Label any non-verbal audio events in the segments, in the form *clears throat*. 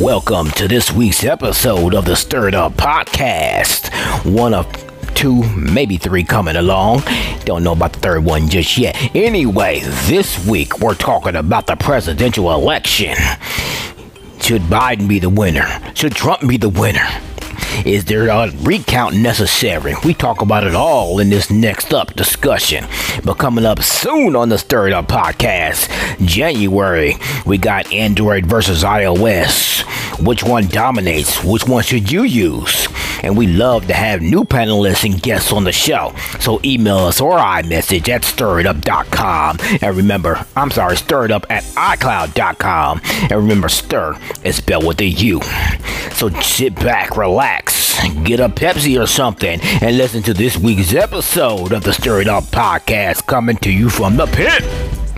Welcome to this week's episode of the Stirred Up Podcast. One of two, maybe three coming along. Don't know about the third one just yet. Anyway, this week we're talking about the presidential election. Should Biden be the winner? Should Trump be the winner? Is there a recount necessary? We talk about it all in this next up discussion. But coming up soon on the Stirred Up podcast, January, we got Android versus iOS. Which one dominates? Which one should you use? And we love to have new panelists and guests on the show. So email us or iMessage at stirredup.com. And remember, I'm sorry, stirredup at iCloud.com. And remember, stir is spelled with a U. So sit back, relax, get a Pepsi or something, and listen to this week's episode of the Stir It Up podcast coming to you from the pit.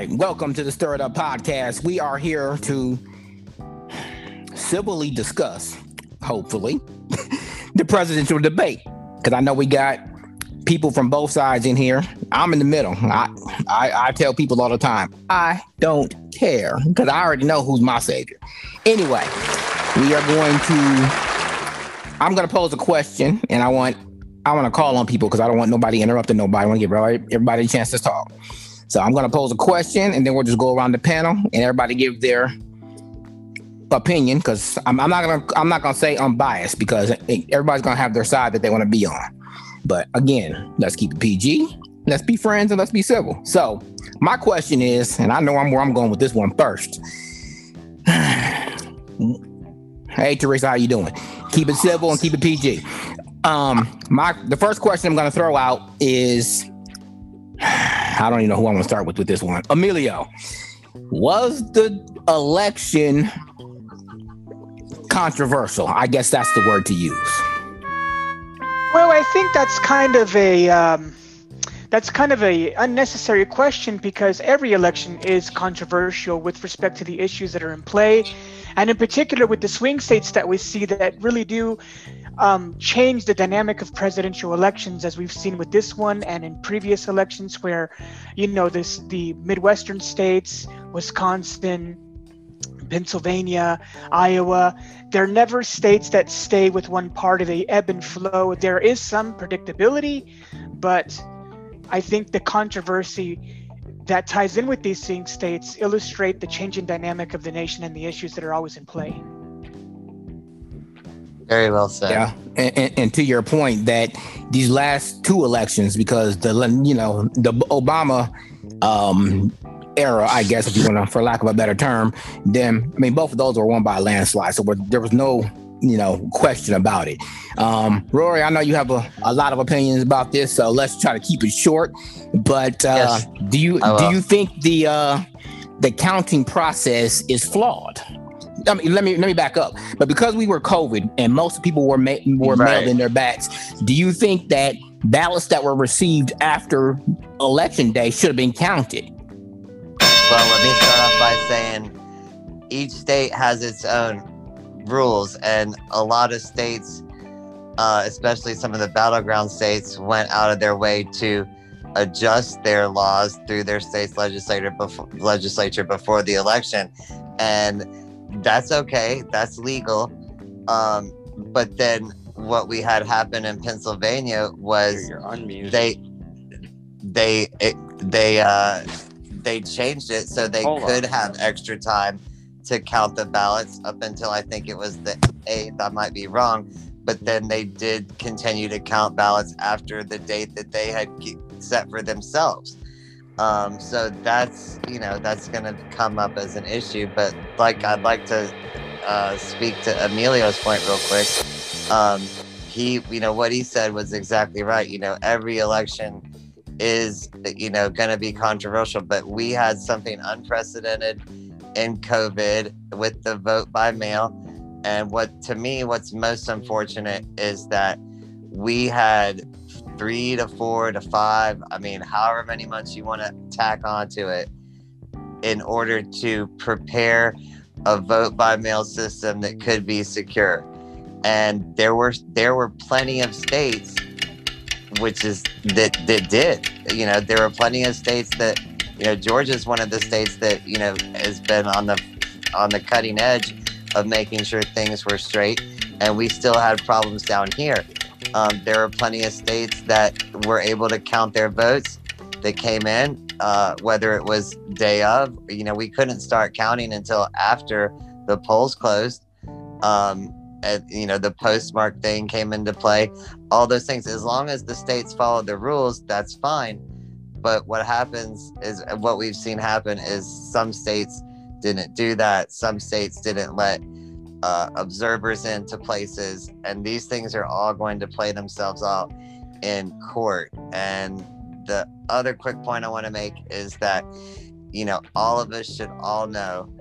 Right, welcome to the Stir It Up podcast. We are here to civilly discuss, hopefully, *laughs* the presidential debate. Because I know we got people from both sides in here. I'm in the middle. I, I, I tell people all the time, I don't care because I already know who's my savior. Anyway, we are going to. I'm going to pose a question, and I want I want to call on people because I don't want nobody interrupting nobody. I want to give everybody a chance to talk. So I'm going to pose a question, and then we'll just go around the panel, and everybody give their opinion because I'm, I'm, not gonna I'm not gonna say unbiased because everybody's gonna have their side that they want to be on. But again, let's keep it PG. Let's be friends and let's be civil. So my question is, and I know I'm where I'm going with this one first. *sighs* hey Teresa, how you doing? Keep it civil and keep it PG. Um, my the first question I'm gonna throw out is *sighs* I don't even know who I'm gonna start with with this one. Emilio, was the election controversial. I guess that's the word to use. Well, I think that's kind of a um, that's kind of a unnecessary question because every election is controversial with respect to the issues that are in play, and in particular with the swing states that we see that really do um, change the dynamic of presidential elections, as we've seen with this one and in previous elections, where you know this the Midwestern states, Wisconsin, Pennsylvania, Iowa. They're never states that stay with one party, they ebb and flow. There is some predictability, but I think the controversy that ties in with these swing states illustrate the changing dynamic of the nation and the issues that are always in play. Very well said. Yeah, and, and, and, to your point, that these last two elections, because the you know the Obama um, era, I guess, if you want to, for lack of a better term, then I mean, both of those were won by a landslide. So there was no, you know, question about it. Um, Rory, I know you have a, a lot of opinions about this, so let's try to keep it short. But uh, yes, do you do you think the uh, the counting process is flawed? I mean, let me let me back up. But because we were COVID and most people were ma- were right. mailed in their bats, do you think that ballots that were received after election day should have been counted? Well, let me start off by saying each state has its own rules, and a lot of states, uh, especially some of the battleground states, went out of their way to adjust their laws through their state's legislature before, legislature before the election, and that's okay. That's legal. Um, but then what we had happen in Pennsylvania was they they it, they uh they changed it so they Hold could on. have extra time to count the ballots up until I think it was the 8th. I might be wrong. But then they did continue to count ballots after the date that they had set for themselves. Um, so that's, you know, that's going to come up as an issue. But like, I'd like to uh, speak to Emilio's point real quick. Um, he, you know, what he said was exactly right. You know, every election is you know going to be controversial but we had something unprecedented in covid with the vote by mail and what to me what's most unfortunate is that we had three to four to five i mean however many months you want to tack onto it in order to prepare a vote by mail system that could be secure. And there were there were plenty of states which is that that did. You know, there were plenty of states that you know Georgia is one of the states that you know has been on the on the cutting edge of making sure things were straight, and we still had problems down here. Um, there are plenty of states that were able to count their votes that came in, uh, whether it was day of. You know, we couldn't start counting until after the polls closed. Um, and, you know, the postmark thing came into play. All those things. As long as the states follow the rules, that's fine. But what happens is what we've seen happen is some states didn't do that. Some states didn't let uh, observers into places, and these things are all going to play themselves out in court. And the other quick point I want to make is that, you know, all of us should all know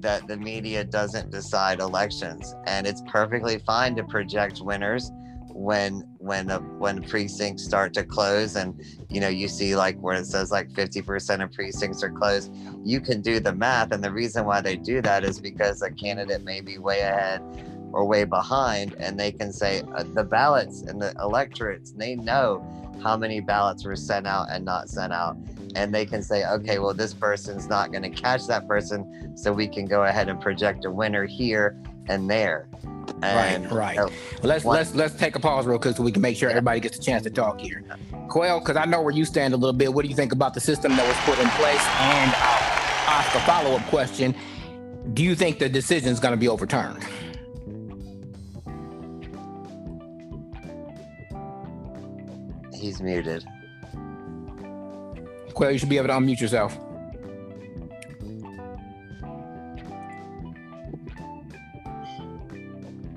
that the media doesn't decide elections, and it's perfectly fine to project winners when when a, when precincts start to close and you know you see like where it says like 50% of precincts are closed you can do the math. And the reason why they do that is because a candidate may be way ahead or way behind and they can say uh, the ballots and the electorates they know how many ballots were sent out and not sent out. And they can say okay well this person's not going to catch that person so we can go ahead and project a winner here and there and, right, uh, right. let's one, let's let's take a pause real quick so we can make sure everybody gets a chance to talk here. Quail, because I know where you stand a little bit. What do you think about the system that was put in place? And I'll ask a follow up question: Do you think the decision is going to be overturned? He's muted. Quail, you should be able to unmute yourself.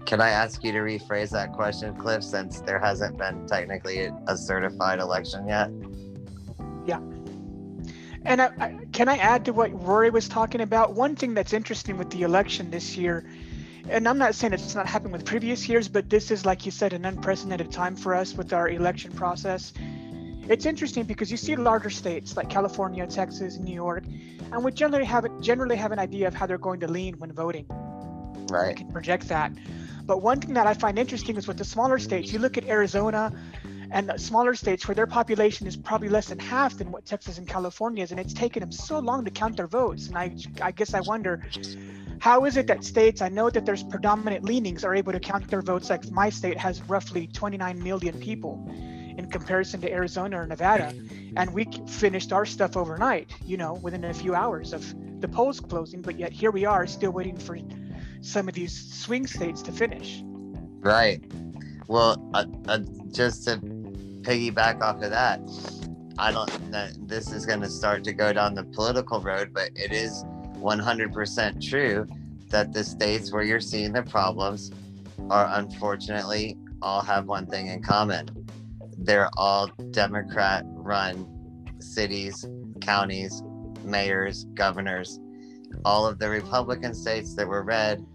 Can I ask you to rephrase that question, Cliff, since there hasn't been technically a certified election yet? Yeah. And I, I, can I add to what Rory was talking about? One thing that's interesting with the election this year, and I'm not saying it's not happened with previous years, but this is, like you said, an unprecedented time for us with our election process. It's interesting because you see larger states like California, Texas, New York, and we generally have generally have an idea of how they're going to lean when voting. Right. We can project that. But one thing that I find interesting is with the smaller states, you look at Arizona and smaller states where their population is probably less than half than what Texas and California is, and it's taken them so long to count their votes. And I, I guess I wonder, how is it that states, I know that there's predominant leanings, are able to count their votes? Like my state has roughly 29 million people in comparison to Arizona or Nevada, and we finished our stuff overnight, you know, within a few hours of the polls closing. But yet here we are, still waiting for some of these swing states to finish. Right. Well, uh, uh, just to piggyback off of that, I don't. This is going to start to go down the political road, but it is 100% true that the states where you're seeing the problems are unfortunately all have one thing in common. They're all Democrat run cities, counties, mayors, governors, all of the Republican states that were red,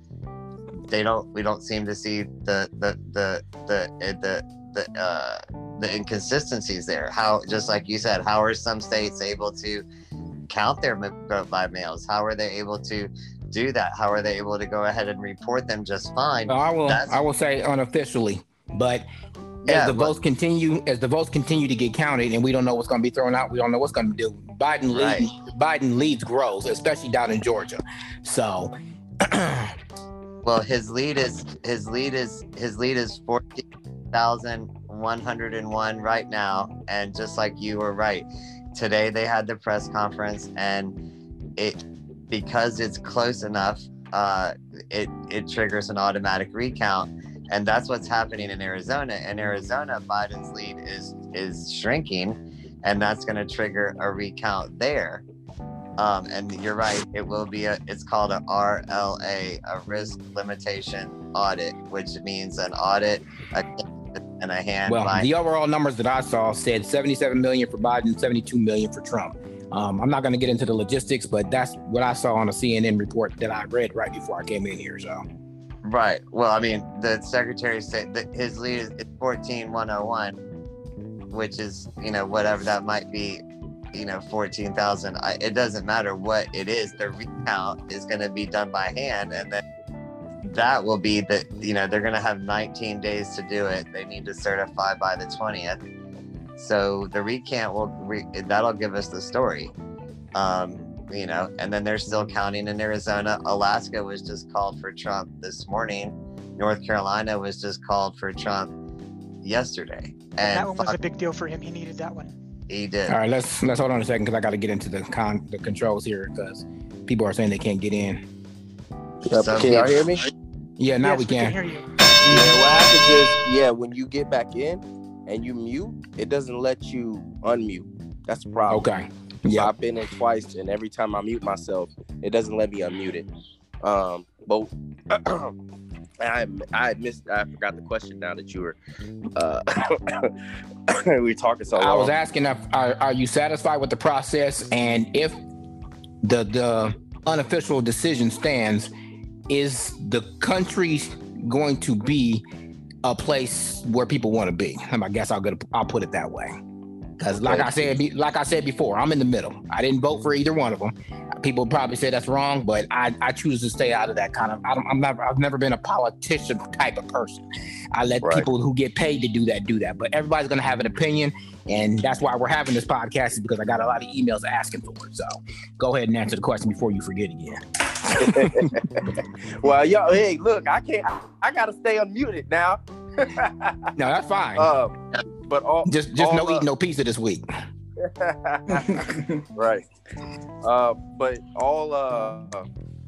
they don't. We don't seem to see the the the the eh, the the uh, the inconsistencies there. How just like you said, how are some states able to count their vote by mails? How are they able to do that? How are they able to go ahead and report them just fine? I will. That's, I will say unofficially, but yeah, as the votes continue, as the votes continue to get counted, and we don't know what's going to be thrown out, we don't know what's going to do. Biden right. leads, Biden leads grows, especially down in Georgia. So, well, his lead is his lead is his lead is fourteen thousand one hundred and one right now, and just like you were right, today they had the press conference, and it because it's close enough, uh, it it triggers an automatic recount and that's what's happening in Arizona. In Arizona, Biden's lead is is shrinking, and that's going to trigger a recount there. Um, and you're right, it will be a. It's called a RLA, a risk limitation audit, which means an audit a, *laughs* and a hand. Well, the overall numbers that I saw said 77 million for Biden, 72 million for Trump. Um, I'm not going to get into the logistics, but that's what I saw on a CNN report that I read right before I came in here. So. Right. Well, I mean, the secretary said that his lead is 14101, which is, you know, whatever that might be you know, 14,000. It doesn't matter what it is. The recount is going to be done by hand. And then that will be the, you know, they're going to have 19 days to do it. They need to certify by the 20th. So the recount will, re- that'll give us the story. Um, you know, and then they're still counting in Arizona. Alaska was just called for Trump this morning. North Carolina was just called for Trump yesterday. And that one was a big deal for him. He needed that one. He did. All right, let's let's hold on a second because I got to get into the con the controls here because people are saying they can't get in. Yep. Can y'all hear me? Yeah, now yes, we can. We can hear you. Yeah, what happens is, yeah, when you get back in and you mute, it doesn't let you unmute. That's the problem. Okay. Yeah, I've been in twice, and every time I mute myself, it doesn't let me unmute it. Um, but *clears throat* I I missed I forgot the question now that you were uh *coughs* we were talking so long. I was asking if are, are you satisfied with the process and if the the unofficial decision stands, is the country going to be a place where people want to be? I guess I'll go I'll put it that way. Because, like I said, like I said before, I'm in the middle. I didn't vote for either one of them. People probably say that's wrong, but I, I choose to stay out of that kind of. I am never. I've never been a politician type of person. I let right. people who get paid to do that do that. But everybody's going to have an opinion, and that's why we're having this podcast is because I got a lot of emails asking for it. So, go ahead and answer the question before you forget again. *laughs* well, yo, hey, look, I can't. I, I got to stay unmuted now. No, that's fine. Uh, but all just just all, no eating no pizza this week. *laughs* right. Uh, but all uh,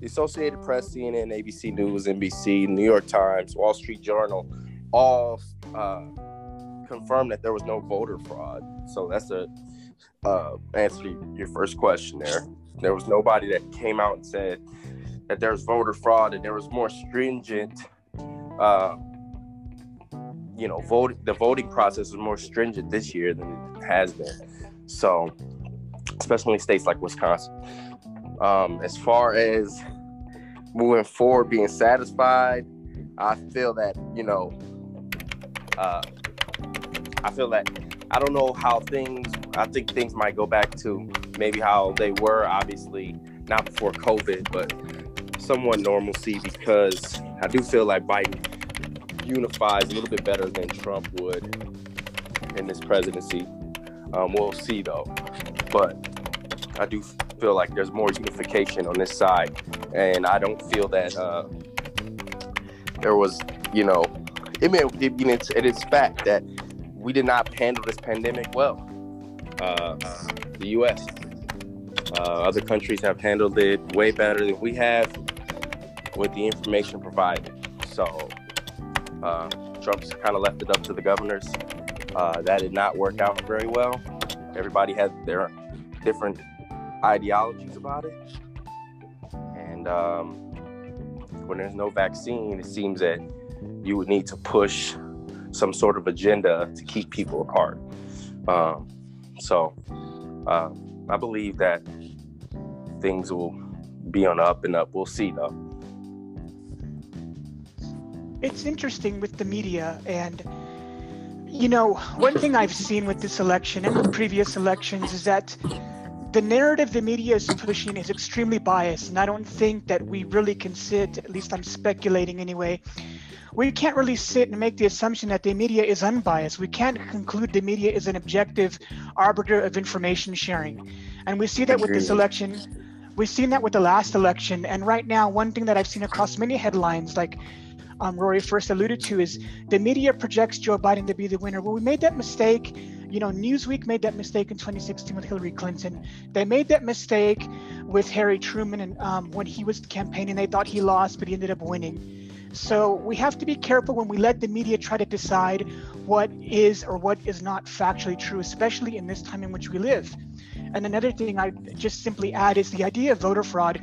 the Associated Press, CNN, ABC News, NBC, New York Times, Wall Street Journal, all uh, confirmed that there was no voter fraud. So that's a uh, answer to your first question there. There was nobody that came out and said that there's voter fraud and there was more stringent uh, you know, vote the voting process is more stringent this year than it has been. So, especially in states like Wisconsin. Um, as far as moving forward, being satisfied, I feel that you know, uh, I feel that I don't know how things. I think things might go back to maybe how they were. Obviously, not before COVID, but somewhat normalcy because I do feel like Biden unifies a little bit better than Trump would in this presidency. Um, we'll see though, but I do feel like there's more unification on this side, and I don't feel that uh, there was, you know, it may it, it's, it is fact that we did not handle this pandemic well. Uh, the U.S. Uh, other countries have handled it way better than we have with the information provided. So uh, Trump's kind of left it up to the governors. Uh, that did not work out very well. Everybody had their different ideologies about it. And um, when there's no vaccine, it seems that you would need to push some sort of agenda to keep people apart. Um, so uh, I believe that things will be on up and up. We'll see though it's interesting with the media and you know one thing i've seen with this election and with previous elections is that the narrative the media is pushing is extremely biased and i don't think that we really can sit at least i'm speculating anyway we can't really sit and make the assumption that the media is unbiased. We can't conclude the media is an objective arbiter of information sharing. And we see that with this election we've seen that with the last election. And right now one thing that i've seen across many headlines like um, Rory first alluded to is the media projects Joe Biden to be the winner. Well, we made that mistake. You know, Newsweek made that mistake in 2016 with Hillary Clinton. They made that mistake with Harry Truman and um, when he was campaigning, they thought he lost, but he ended up winning. So we have to be careful when we let the media try to decide what is or what is not factually true, especially in this time in which we live. And another thing I just simply add is the idea of voter fraud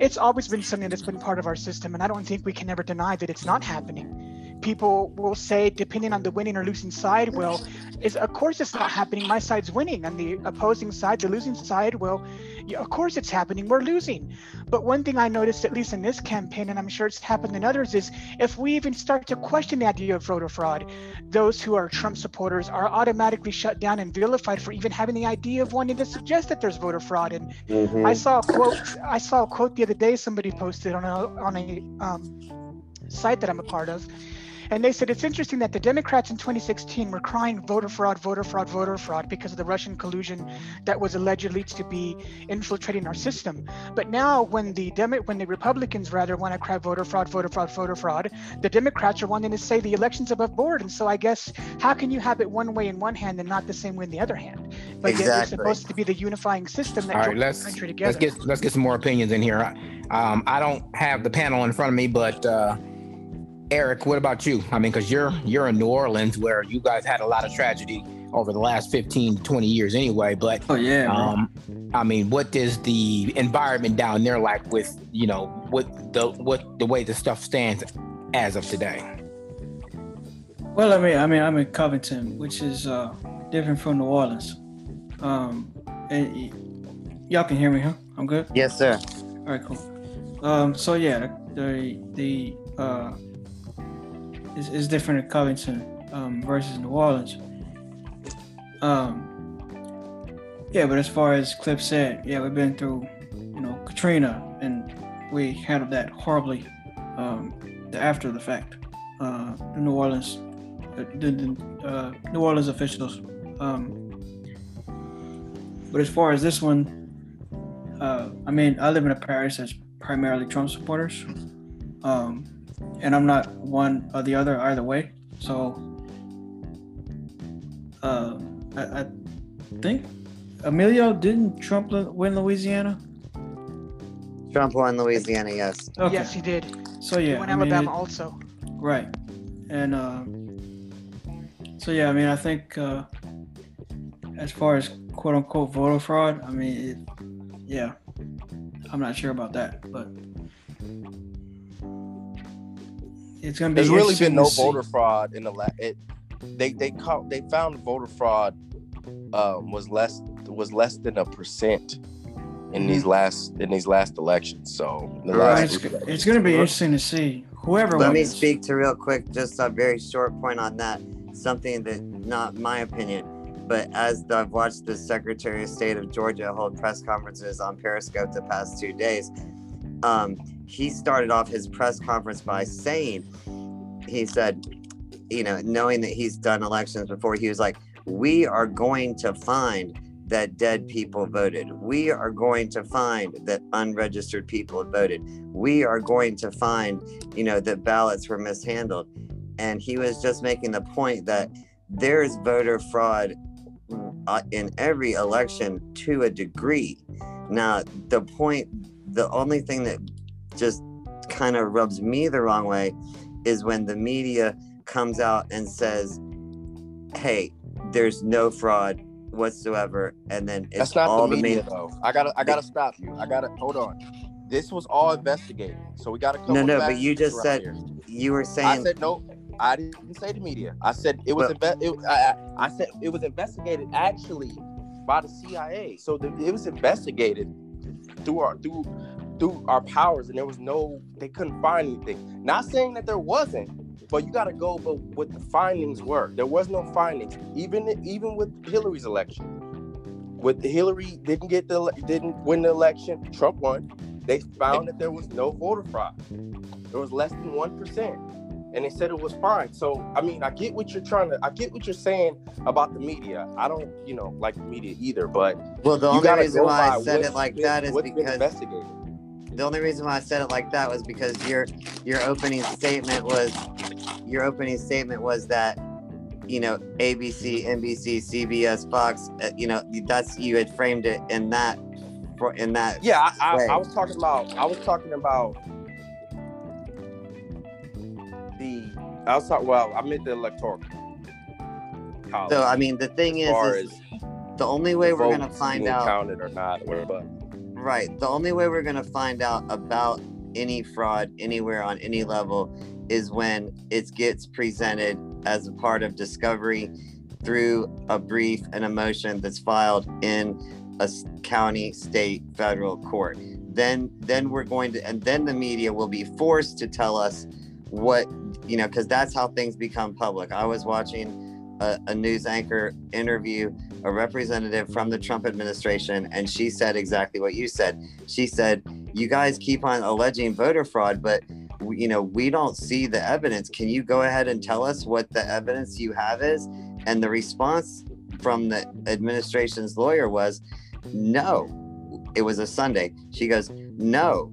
it's always been something that's been part of our system, and I don't think we can ever deny that it's not happening. People will say, depending on the winning or losing side, well, is of course it's not happening. My side's winning, and the opposing side, the losing side, well, yeah, of course it's happening. We're losing. But one thing I noticed, at least in this campaign, and I'm sure it's happened in others, is if we even start to question the idea of voter fraud, those who are Trump supporters are automatically shut down and vilified for even having the idea of wanting to suggest that there's voter fraud. And Mhm. I saw a quote. I saw a quote the other day. Somebody posted on a on a um, site that I'm a part of, and they said it's interesting that the Democrats in 2016 were crying voter fraud, voter fraud, voter fraud because of the Russian collusion that was allegedly to be infiltrating our system. But now, when the Demo- when the Republicans rather want to cry voter fraud, voter fraud, voter fraud, the Democrats are wanting to say the election's above board. And so I guess how can you have it one way in one hand and not the same way in the other hand? But yet it's supposed to be the unifying system that All right, joins let's the country let's together. get let's get some more opinions in here. Um, I don't have the panel in front of me, but uh, Eric, what about you? I mean, because you're you're in New Orleans, where you guys had a lot of tragedy over the last 15 to 20 years, anyway. But Oh yeah, um, I mean, what is the environment down there like with you know what the what the way the stuff stands as of today? Well, I mean, I mean, I'm in Covington, which is uh, different from New Orleans. Um, and y- y'all can hear me, huh? I'm good. Yes, sir. All right, cool. Um, so yeah, the the, the uh, is, is different in Covington um, versus New Orleans. Um, yeah, but as far as Cliff said, yeah, we've been through, you know, Katrina, and we handled that horribly. Um, the after the fact, uh, the New Orleans, the, the uh, New Orleans officials. Um, but as far as this one, uh, I mean, I live in a parish that's primarily Trump supporters, um, and I'm not one or the other either way. So, uh, I, I think Emilio didn't Trump win Louisiana? Trump won Louisiana, yes. Okay, Yes, he did. so He yeah, won I mean, Alabama it- also. right, and uh, so yeah, I mean, I think uh, as far as quote unquote voter fraud, I mean, it, yeah, I'm not sure about that, but it's gonna be. There's really been no voter fraud in the la- it, they they caught they found voter fraud um, was less was less than a percent in these last in these last elections. So the Right. last It's, it's gonna be interesting to see whoever. Let me speak to real quick, just a very short point on that. Something that, not my opinion, but as I've watched the Secretary of State of Georgia hold press conferences on Periscope the past two days, um, he started off his press conference by saying, he said, you know, knowing that he's done elections before, he was like, we are going to find that dead people voted. We are going to find that unregistered people voted. We are going to find you know, that ballots were mishandled. And he was just making the point that there is voter fraud uh, in every election to a degree. Now, the point, the only thing that just kind of rubs me the wrong way is when the media comes out and says, hey, there's no fraud whatsoever. And then it's That's not all the the media main. though. I gotta I gotta stop you. I gotta hold on. This was all investigated, so we gotta come. No, no, but you just right said here. You were saying. I said no. I didn't say the media. I said it was. Inve- it, I, I I said it was investigated actually by the CIA. So the, it was investigated through our through through our powers, and there was no. They couldn't find anything. Not saying that there wasn't, but you got to go. But what the findings were, there was no findings. Even even with Hillary's election, with Hillary didn't get the didn't win the election. Trump won. They found that there was no voter fraud. There was less than one percent and they said it was fine. So I mean, I get what you're trying to, I get what you're saying about the media. I don't, you know, like the media either, but well, the only reason why I said it like been- that is because. The only reason why I said it like that was because your your opening statement was your opening statement was that you know ABC, NBC, CBS, Fox, uh, you know that's you had framed it in that for in that Yeah, I, I, I was talking about, I was talking about the, I was talking, well, I meant the electoral college. So I mean the thing is, is the only way we're gonna find out counted or not, Right. The only way we're going to find out about any fraud anywhere on any level is when it gets presented as a part of discovery through a brief and a motion that's filed in a county, state, federal court. Then, then we're going to, and then the media will be forced to tell us what, you know, because that's how things become public. I was watching a, a news anchor interview a representative from the Trump administration, and she said exactly what you said. She said, "You guys keep on alleging voter fraud, but you know we don't see the evidence. Can you go ahead and tell us what the evidence you have is?" And the response from the administration's lawyer was, "No." It was a Sunday. She goes, "No."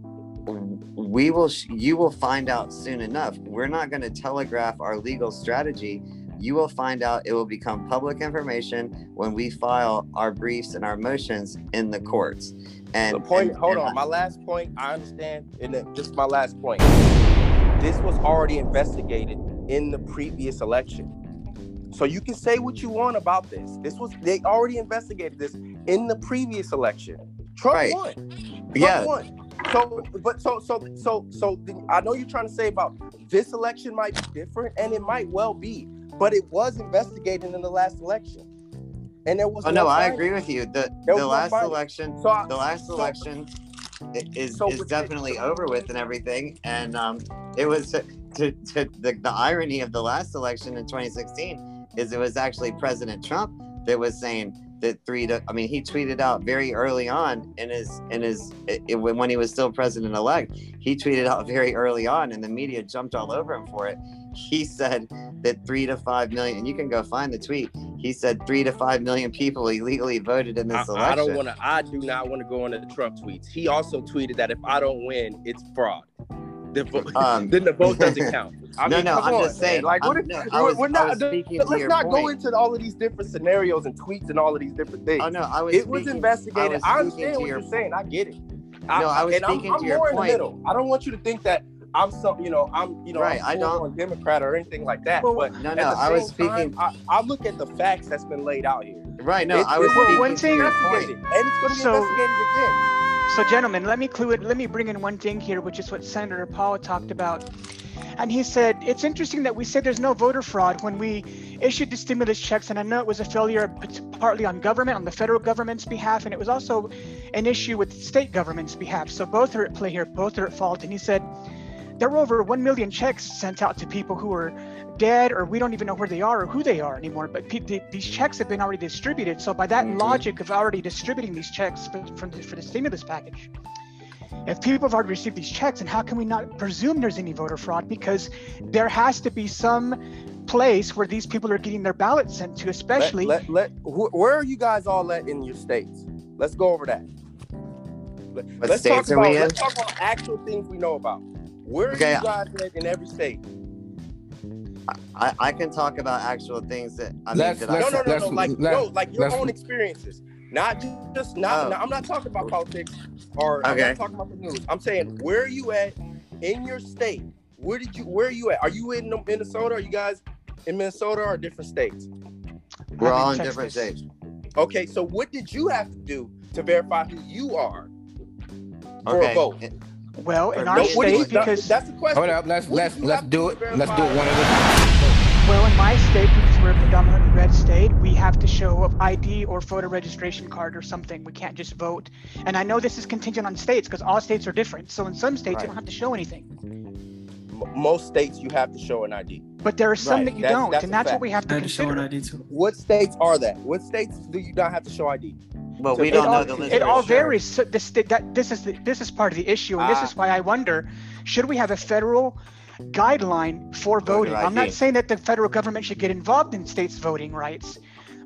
We will. You will find out soon enough. We're not going to telegraph our legal strategy you will find out it will become public information when we file our briefs and our motions in the courts. And the point, and- hold and on. I- My last point, I understand, and then this my last point. This was already investigated in the previous election. So you can say what you want about this. This was they already investigated this in the previous election. Trump Right. won. Trump Yeah. won. So, but so so so so the, I know you're trying to say about this election might be different, and it might well be, but it was investigated in the last election, and there was. Oh no, I agree with you. The the no last election, So I- the last so- election is So is definitely over with and everything. And um, it was to, to, the, the irony of the last election in 2016 is it was actually President Trump that was saying that three to I mean he tweeted out very early on in his in his it, it- when when he was still president elect he tweeted out very early on and the media jumped all over him for it he said that three to five million and you can go find the tweet he said three to five million people illegally voted in I, this election I don't want to. I do not want to go into the Trump tweets. He also tweeted that if I don't win, it's fraud. The *laughs* Um, then the vote doesn't *laughs* count. I no, mean, no, I'm on, just saying. man. Like, what if- no, was, we're not. was let's your not go point. into all of these different scenarios and tweets and all of these different things. Oh no, I was. it was speaking- investigated. was I, understand what your you're saying. I get it. No, I was and I'm- speaking I'm, to your more point. in the middle. I don't want you to think that I'm some, you know, I'm, you know, Right, I'm I don't- on Democrat or anything like that. Well, but No, at no, the I was same time, speaking. I, I look at the facts that's been laid out here. Right, no, It- I was it speaking one thing- point. and it's going to be So- investigated again. So, gentlemen, let me clue it. Let me bring in one thing here, which is what Senator Paul talked about. And he said it's interesting that we say there's no voter fraud when we issued the stimulus checks. And I know it was a failure p- partly on government, on the federal government's behalf, and it was also an issue with state government's behalf. So both are at play here, both are at fault. And he said there were over 1 million checks sent out to people who were dead or we don't even know where they are or who they are anymore. But pe- the, these checks have been already distributed. So by that Mhm. logic of already distributing these checks for, from the, for the stimulus package, if people have already received these checks, and how can we not presume there's any voter fraud? Because there has to be some place where these people are getting their ballots sent to, especially. Let, let, let wh- where are you guys all at in your states? Let's go over that. Let, What us states talk are about we in? let's talk about actual things we know about. Where are Okay. you guys at in every state? I, I can talk about actual things that I mean Let's- that No, I no, no, no, let's- like let's- no, like your let's- own experiences, not ju- just not. Oh. no, I'm not talking about politics, or I'm not talking about the news. I'm saying where are you at in your state? Where did you? Where are you at? Are you in Minnesota? Are you guys in Minnesota or different states? we're all in in different Texas. states. Okay, so what did you have to do to verify who you are for Okay. a vote? Well, in our what what state, you, that- because that's the question. Hold up, let's What let's do let's do to it. Let's do it one at a time. well, in my state, because we're a predominantly red state, we have to show an ID or voter registration card or something. We can't just vote. And I know this is contingent on states because all states are different. So in some states, Right. you don't have to show anything. M- Most states you have to show an ID. But there are some Right, that you that's- don't, that's and a that's what we have I to had to show an consider. ID too. What states are that? What states do you not have to show ID? Well, So we don't it know all, the list. it all varies. So this that this is the, this is part of the issue, and this Ah. is why I wonder: should we have a federal guideline for voting? I'm not saying that the federal government should get involved in states' voting rights,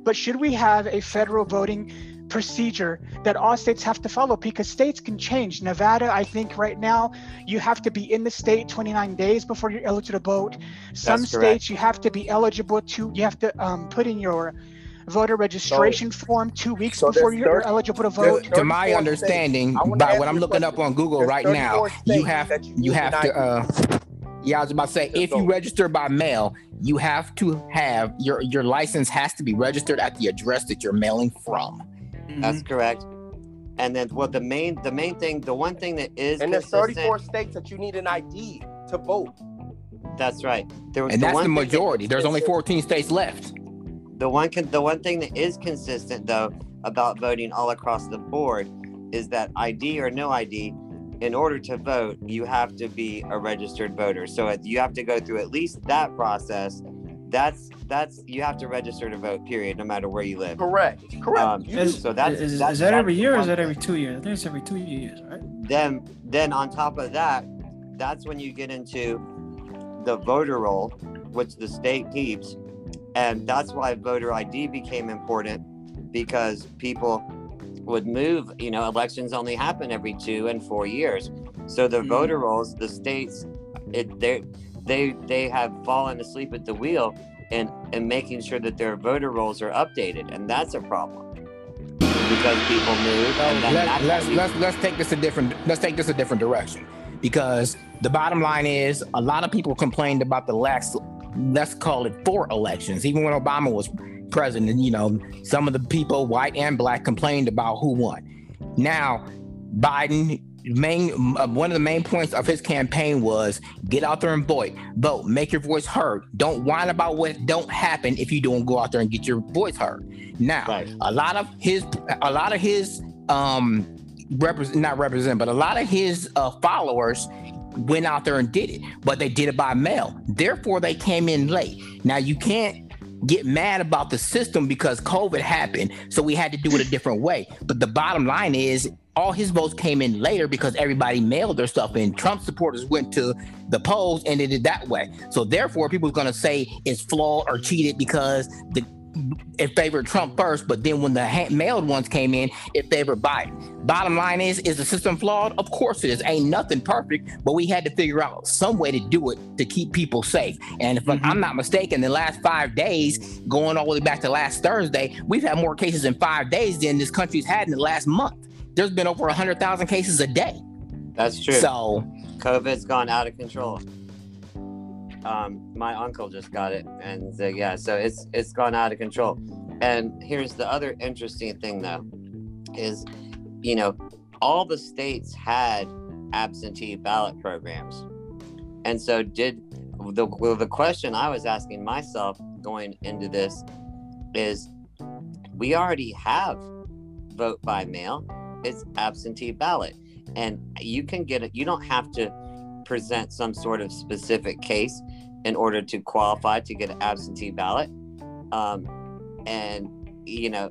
but should we have a federal voting procedure that all states have to follow? Because states can change. Nevada, I think right now you have to be in the state 29 days before you're eligible to vote. Some That's correct. states you have to be eligible to. You have to um, put in your voter registration form two weeks so before you're 30 eligible to vote. To my understanding, states. By what I'm your looking up on Google There's right now, you have that you you have to. uh Yeah, I was about to say, if you register by mail, you have to have your your license has to be registered at the address that you're mailing from. That's correct. Mm-hmm. and then well, the main the main thing, the one thing that is And there's 34 states that you need an ID to vote. That's right. There, And that's one the thing that- majority. There's only 14 states left. The one con- the one thing that is consistent though about voting all across the board is that ID or no ID, in order to vote, you have to be a registered voter. So you have to go through at least that process. That's that's you have to register to vote. Period. No matter where you live. Correct. Correct. Um, Is, So that's- is, that's- is that every year or is that every two years? I think it's every two years, right? Then then on top of that, that's when you get into the voter roll, which the state keeps, and that's why voter ID became important because people would move. You know, elections only happen every two and four years, so the Mhm. voter rolls, the states, it they they they have fallen asleep at the wheel and and making sure that their voter rolls are updated, and that's a problem because people move. Let, that's let's let's let's take this a different let's take this a different direction because the bottom line is a lot of people complained about the last let's call it four elections. Even when Obama was president you know some of the people white and black complained about who won. Now Biden main uh, one of the main points of his campaign was get out there and vote. Vote. Make your voice heard. Don't whine about what don't happen if you don't go out there and get your voice heard. Now Right. a lot of his a lot of his um represent not represent but a lot of his uh followers went out there and did it but they did it by mail. Therefore they came in late. Now you can't get mad about the system because covid happened so we had to do it a different way. But the bottom line is all his votes came in later because everybody mailed their stuff in. Trump supporters went to the polls and did it that way. So therefore people's going to say it's flawed or cheated because the it favored Trump first, but then when the ha- mailed ones came in, it favored Biden. Bottom line is, is the system flawed? Of course it is. Ain't nothing perfect, but we had to figure out some way to do it to keep people safe. And if I'm mm-hmm. not mistaken, the last five days, going all the way back to last Thursday, we've had more cases in five days than this country's had in the last month. There's been over 100,000 cases a day. That's true. So, COVID's gone out of control. Um, my uncle just got it, and uh, yeah, so it's it's gone out of control. And here's the other interesting thing, though, is you know all the states had absentee ballot programs, and so did the well, the question I was asking myself going into this is we already have vote by mail. It's absentee ballot and you can get it you don't have to present some sort of specific case in order to qualify to get an absentee ballot. Um, and you know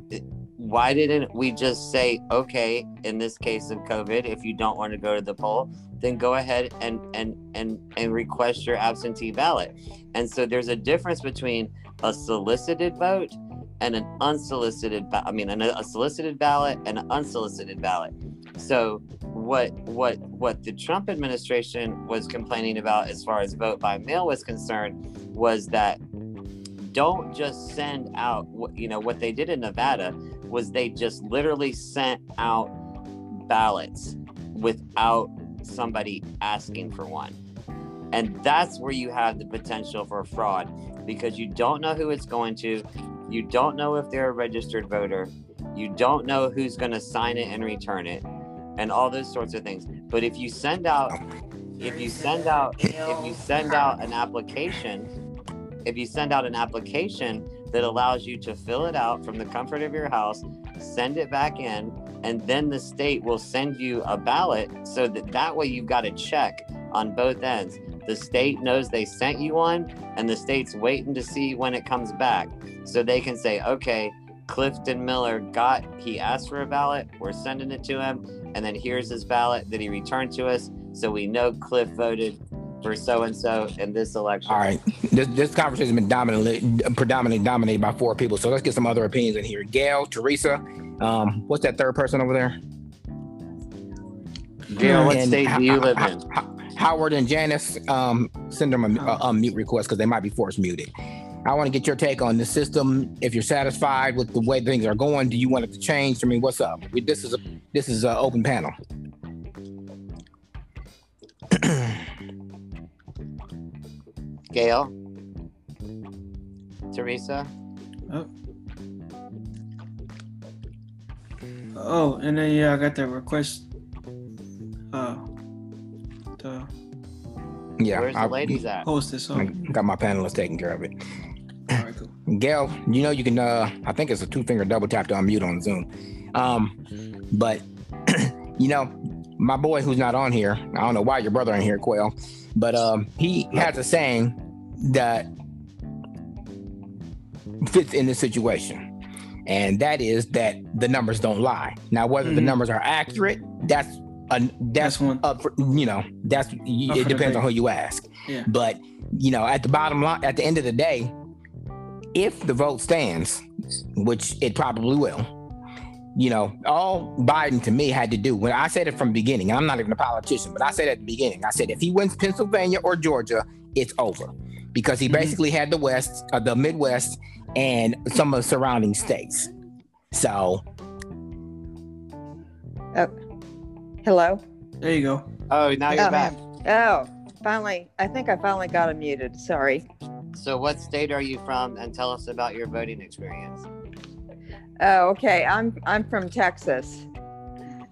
why didn't we just say okay in this case of covid if you don't want to go to the poll then go ahead and and and and request your absentee ballot. And so there's a difference between a solicited vote and an unsolicited ba- i mean an- a solicited ballot and an unsolicited ballot so what what what the Trump administration was complaining about as far as vote by mail was concerned was that don't just send out you know what they did in Nevada was they just literally sent out ballots without somebody asking for one. And that's where you have the potential for fraud because you don't know who it's going to. You don't know if they're a registered voter. You don't know who's going to sign it and return it and all those sorts of things. But if you send out if you send out if you send out an application, if you send out an application that allows you to fill it out from the comfort of your house, send it back in, and then the state will send you a ballot so that that way you've got a check on both ends. The state knows they sent you one, and the state's waiting to see when it comes back. So they can say, okay, Clifton Miller got, he asked for a ballot, we're sending it to him, and then here's his ballot that he returned to us. So we know Cliff voted for so and so in this election. all right, this, this conversation has been dominantly, predominantly dominated by four people. So let's get some other opinions in here. Gail, Teresa, um, what's that third person over there? Gail, what And state do you live in? Ho- Howard and Janice, um, send them a, a, a mute request because they might be force muted. I want to get your take on the system. If you're satisfied with the way things are going, do you want it to change? I mean, what's up? We, this is a this is an open panel. *clears throat* Gail? Teresa? Oh, oh, and then yeah, I got that request. Uh, to Yeah, Where's I, the ladies at? post this I got my panelists taking care of it. Gail, you know you can. uh I think it's a two finger double tap to unmute on Zoom. Um, but *clears throat* you know, my boy who's not on here. I don't know why your brother in here, Quail, but um, he has a saying that fits in this situation, and that is that the numbers don't lie. Now, whether the Mhm. numbers are accurate, that's a, that's That's one. up for you know that's Up it depends on who you ask. Yeah. But you know, at the bottom line, at the end of the day, if the vote stands, which it probably will, you know, all Biden to me had to do when I said it from the beginning, and I'm not even a politician, but I said at the beginning, I said if he wins Pennsylvania or Georgia, it's over because he Mhm. basically had the West, uh, the Midwest, and some of the surrounding states. So oh, Hello. There you go. Oh, now you're Oh, back. Oh, finally. I think I finally got him muted. Sorry. So, what state are you from? And tell us about your voting experience. Oh, okay. I'm I'm from Texas,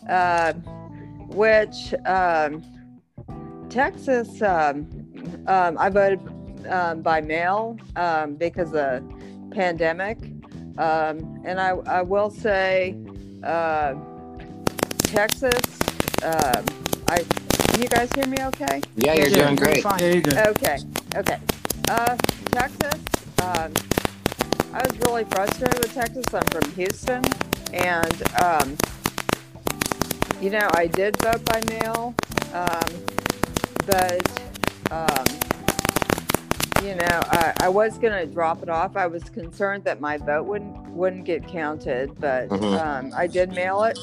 uh, which um, Texas. Um, um, I voted um, by mail um, because of pandemic, um, and I I will say, uh, Texas. Um, I can you guys hear me? Okay. Yeah, you're Yeah, doing Very great. fine. Yeah, you good. Okay, okay. Uh, Texas. Um, I was really frustrated with Texas. I'm from Houston, and um, you know, I did vote by mail, um, but um, you know, I, I was gonna drop it off. I was concerned that my vote wouldn't wouldn't get counted, but Mhm. um, I did mail it.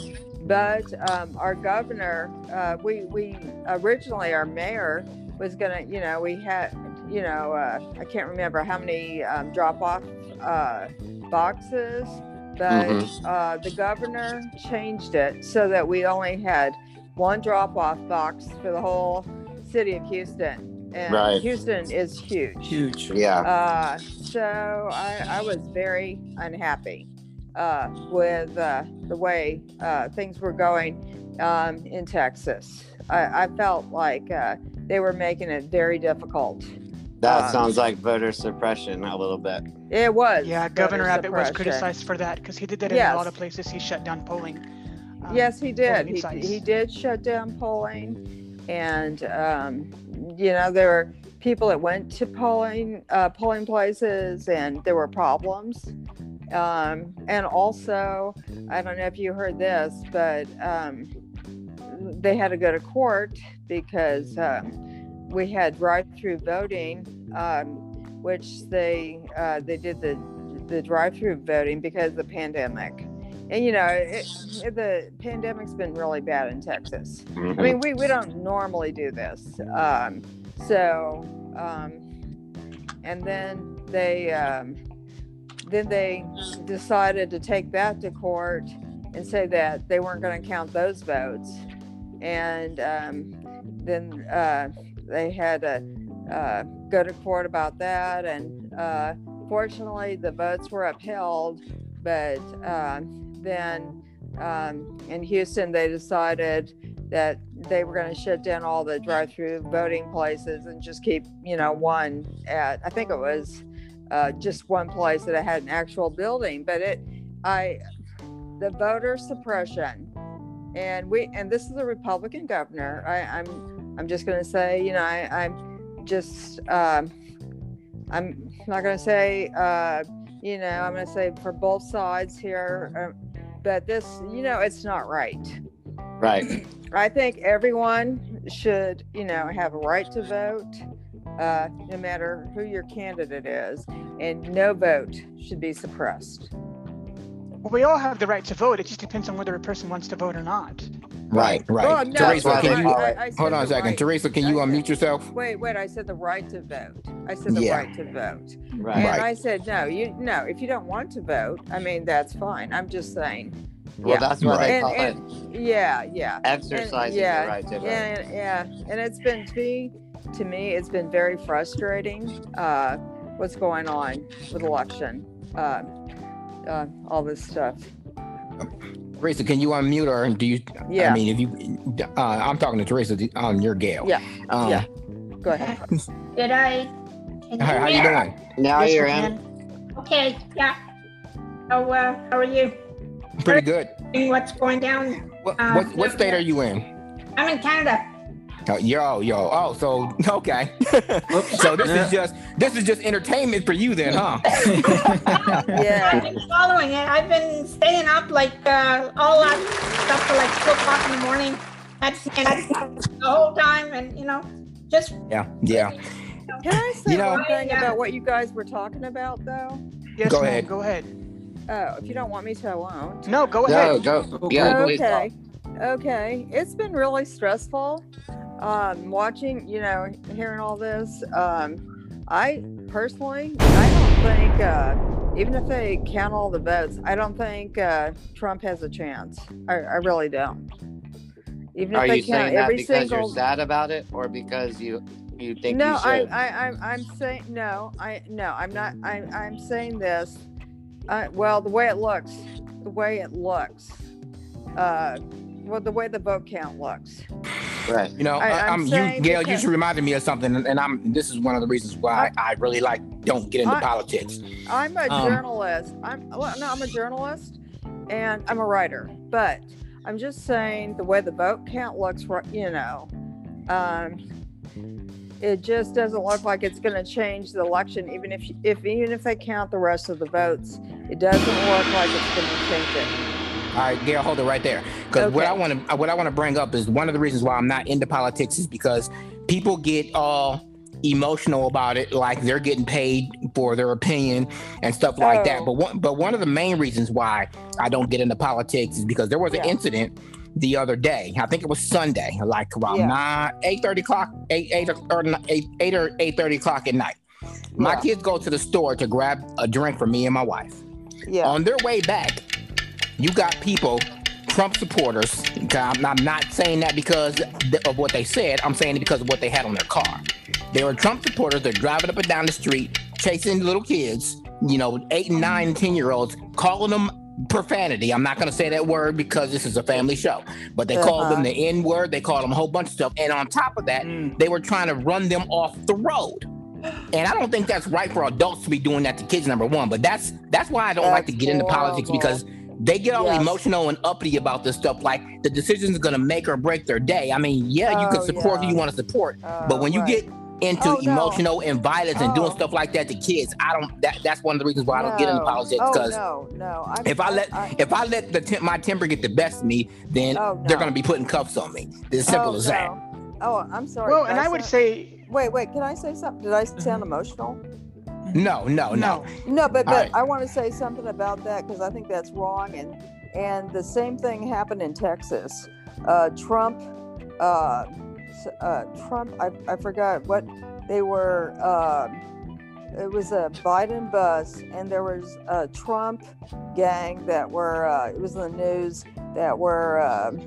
But um, our governor, uh, we we originally our mayor was gonna, you know, we had, you know, uh, I can't remember how many um, drop off uh, boxes, but uh, the governor changed it so that we only had one drop off box for the whole city of Houston. And Right. Houston is huge. Huge. Yeah. Uh, so I, I was very unhappy uh, with uh, the way uh, things were going um, in Texas. I, I felt like uh, they were making it very difficult. That Um, sounds like voter suppression a little bit. It was. Yeah, Governor Abbott was criticized for that because he did that in a lot of places. He shut down polling. um, Yes, he did. He, he did shut down polling, and um, you know there were people that went to polling uh, polling places, and there were problems. Um, and also, I don't know if you heard this, but um, they had to go to court because um, we had drive-through voting, um, which they uh, they did the the drive-through voting because of the pandemic. And you know, it, the pandemic's been really bad in Texas. Mhm. I mean, we, we don't normally do this. Um, so, um, and then they um, then they decided to take that to court and say that they weren't going to count those votes. And um, then uh, they had to uh, go to court about that. And uh, fortunately, the votes were upheld. But uh, then um, in Houston, they decided that they were going to shut down all the drive-through voting places and just keep, you know, one at I think it was uh, just one place that had an actual building. But it, I, the voter suppression, and we, and this is a Republican governor. I, I'm, I'm just going to say, you know, I, I'm just, um, I'm not going to say, uh, you know, I'm going to say for both sides here, uh, but this, you know, it's not right. Right. *clears throat* I think everyone should, you know, have a right to vote, uh, no matter who your candidate is, and no vote should be suppressed. Well, we all have the right to vote. It just depends on whether a person wants to vote or not. right, right. Well, no, Teresa, can you call it- I hold on a second? right- Teresa, can you I unmute yourself? Wait, wait, I said the right to vote. I said the Yeah. right to vote. Right. And Right. I said, no, you, no, if you don't want to vote, I mean, that's fine. I'm just saying. Well, yeah. that's why they And- call and- Yeah, yeah. it exercising yeah, your right to vote. Yeah, yeah, and it's been to me, to me, it's been very frustrating. Uh, what's going on with election, uh, uh, all this stuff. Teresa, can you unmute or do you? Yeah. I mean, if you, uh, I'm talking to Teresa on your Gail. Yeah, Um, yeah. Go ahead. Did I? Can How, how you doing? Now Yes, you're in. Okay, yeah. So, uh, how are you? Pretty good. What's going down? What, Uh, what, what state are you in? I'm in Canada. Oh, yo, yo. Oh, so okay. So this Yeah. is just this is just entertainment for you then, huh? *laughs* Yeah. I've Yeah. been following it. I've been staying up like uh, all that stuff for like two o'clock in the morning. That's and the whole time, and you know, just Yeah, yeah. Can I say You know- one thing Yeah. about what you guys were talking about, though? Yes, Go ahead. Go ahead. Oh, if you don't want me to, I won't. No, go Go, ahead. go. Yeah, okay. Okay. It's been really stressful. Um, watching, you know, hearing all this. Um, I personally, I don't think, uh, even if they count all the votes, I don't think uh, Trump has a chance. I, I really don't. Even if Are they you count saying that every because single. you're sad about it, or because you you think no, you i i i'm I'm saying no. I no, I'm not. I, I'm saying this. Uh, well, the way it looks, the way it looks, uh, well, the way the vote count looks. Right. You know, I- I, I'm you, saying Gail. You because- just reminded me of something, and, and I'm. This is one of the reasons why I, really like don't get into I- politics. I'm a Um, journalist. I'm well, no, I'm a journalist, and I'm a writer. But I'm just saying the way the vote count looks, right, you know, um, it just doesn't look like it's going to change the election. Even if if even if they count the rest of the votes, it doesn't look like it's going to change it. All right, Gail, hold it right there. Because what I want to uh, what I want to bring up is one of the reasons why I'm not into politics is because people get all emotional about it, like they're getting paid for their opinion and stuff like that. Oh. But one but one of the main reasons why I don't get into politics is because there was an incident the other day. I think it was Sunday, like around Yeah. nine, eight thirty o'clock, eight eight or, or eight eight or eight thirty o'clock at night. My Yeah. kids go to the store to grab a drink for me and my wife. Yeah. On their way back, you got people, Trump supporters. okay, I'm, I'm not saying that because of what they said. I'm saying it because of what they had on their car. They were Trump supporters. They're driving up and down the street, chasing little kids, you know, eight and nine 10 year olds, calling them profanity. I'm not going to say that word because this is a family show, but they called them Uh-huh. the N word. They called them a whole bunch of stuff. And on top of that, Mm. they were trying to run them off the road. And I don't think that's right for adults to be doing that to kids. Number one, but that's that's why I don't like to That's get into politics because they get all Yes. emotional and uppity about this stuff. Like the decision is going to make or break their day. I mean, yeah, you can Oh, support yeah. who you want to support, Uh, but when you right. get into Oh, no. emotional and violence and doing Oh. stuff like that to kids, I don't. That that's one of the reasons why I don't get into No. politics Oh because. no, no. I'm, If I let I, if I let the tem- my temper get the best of me, then Oh, they're gonna be putting cuffs on me. It's as simple oh, as that. no. Oh, I'm sorry. Well, and I would say Wait, wait. Can I say something? Did I sound emotional? No, no, no. no. No, but but right. I want to say something about that because I think that's wrong, and and the same thing happened in Texas. Uh, Trump, uh, uh, Trump. I, I forgot what they were. Um, it was a Biden bus, and there was a Trump gang that were. Uh, it was in the news that were um,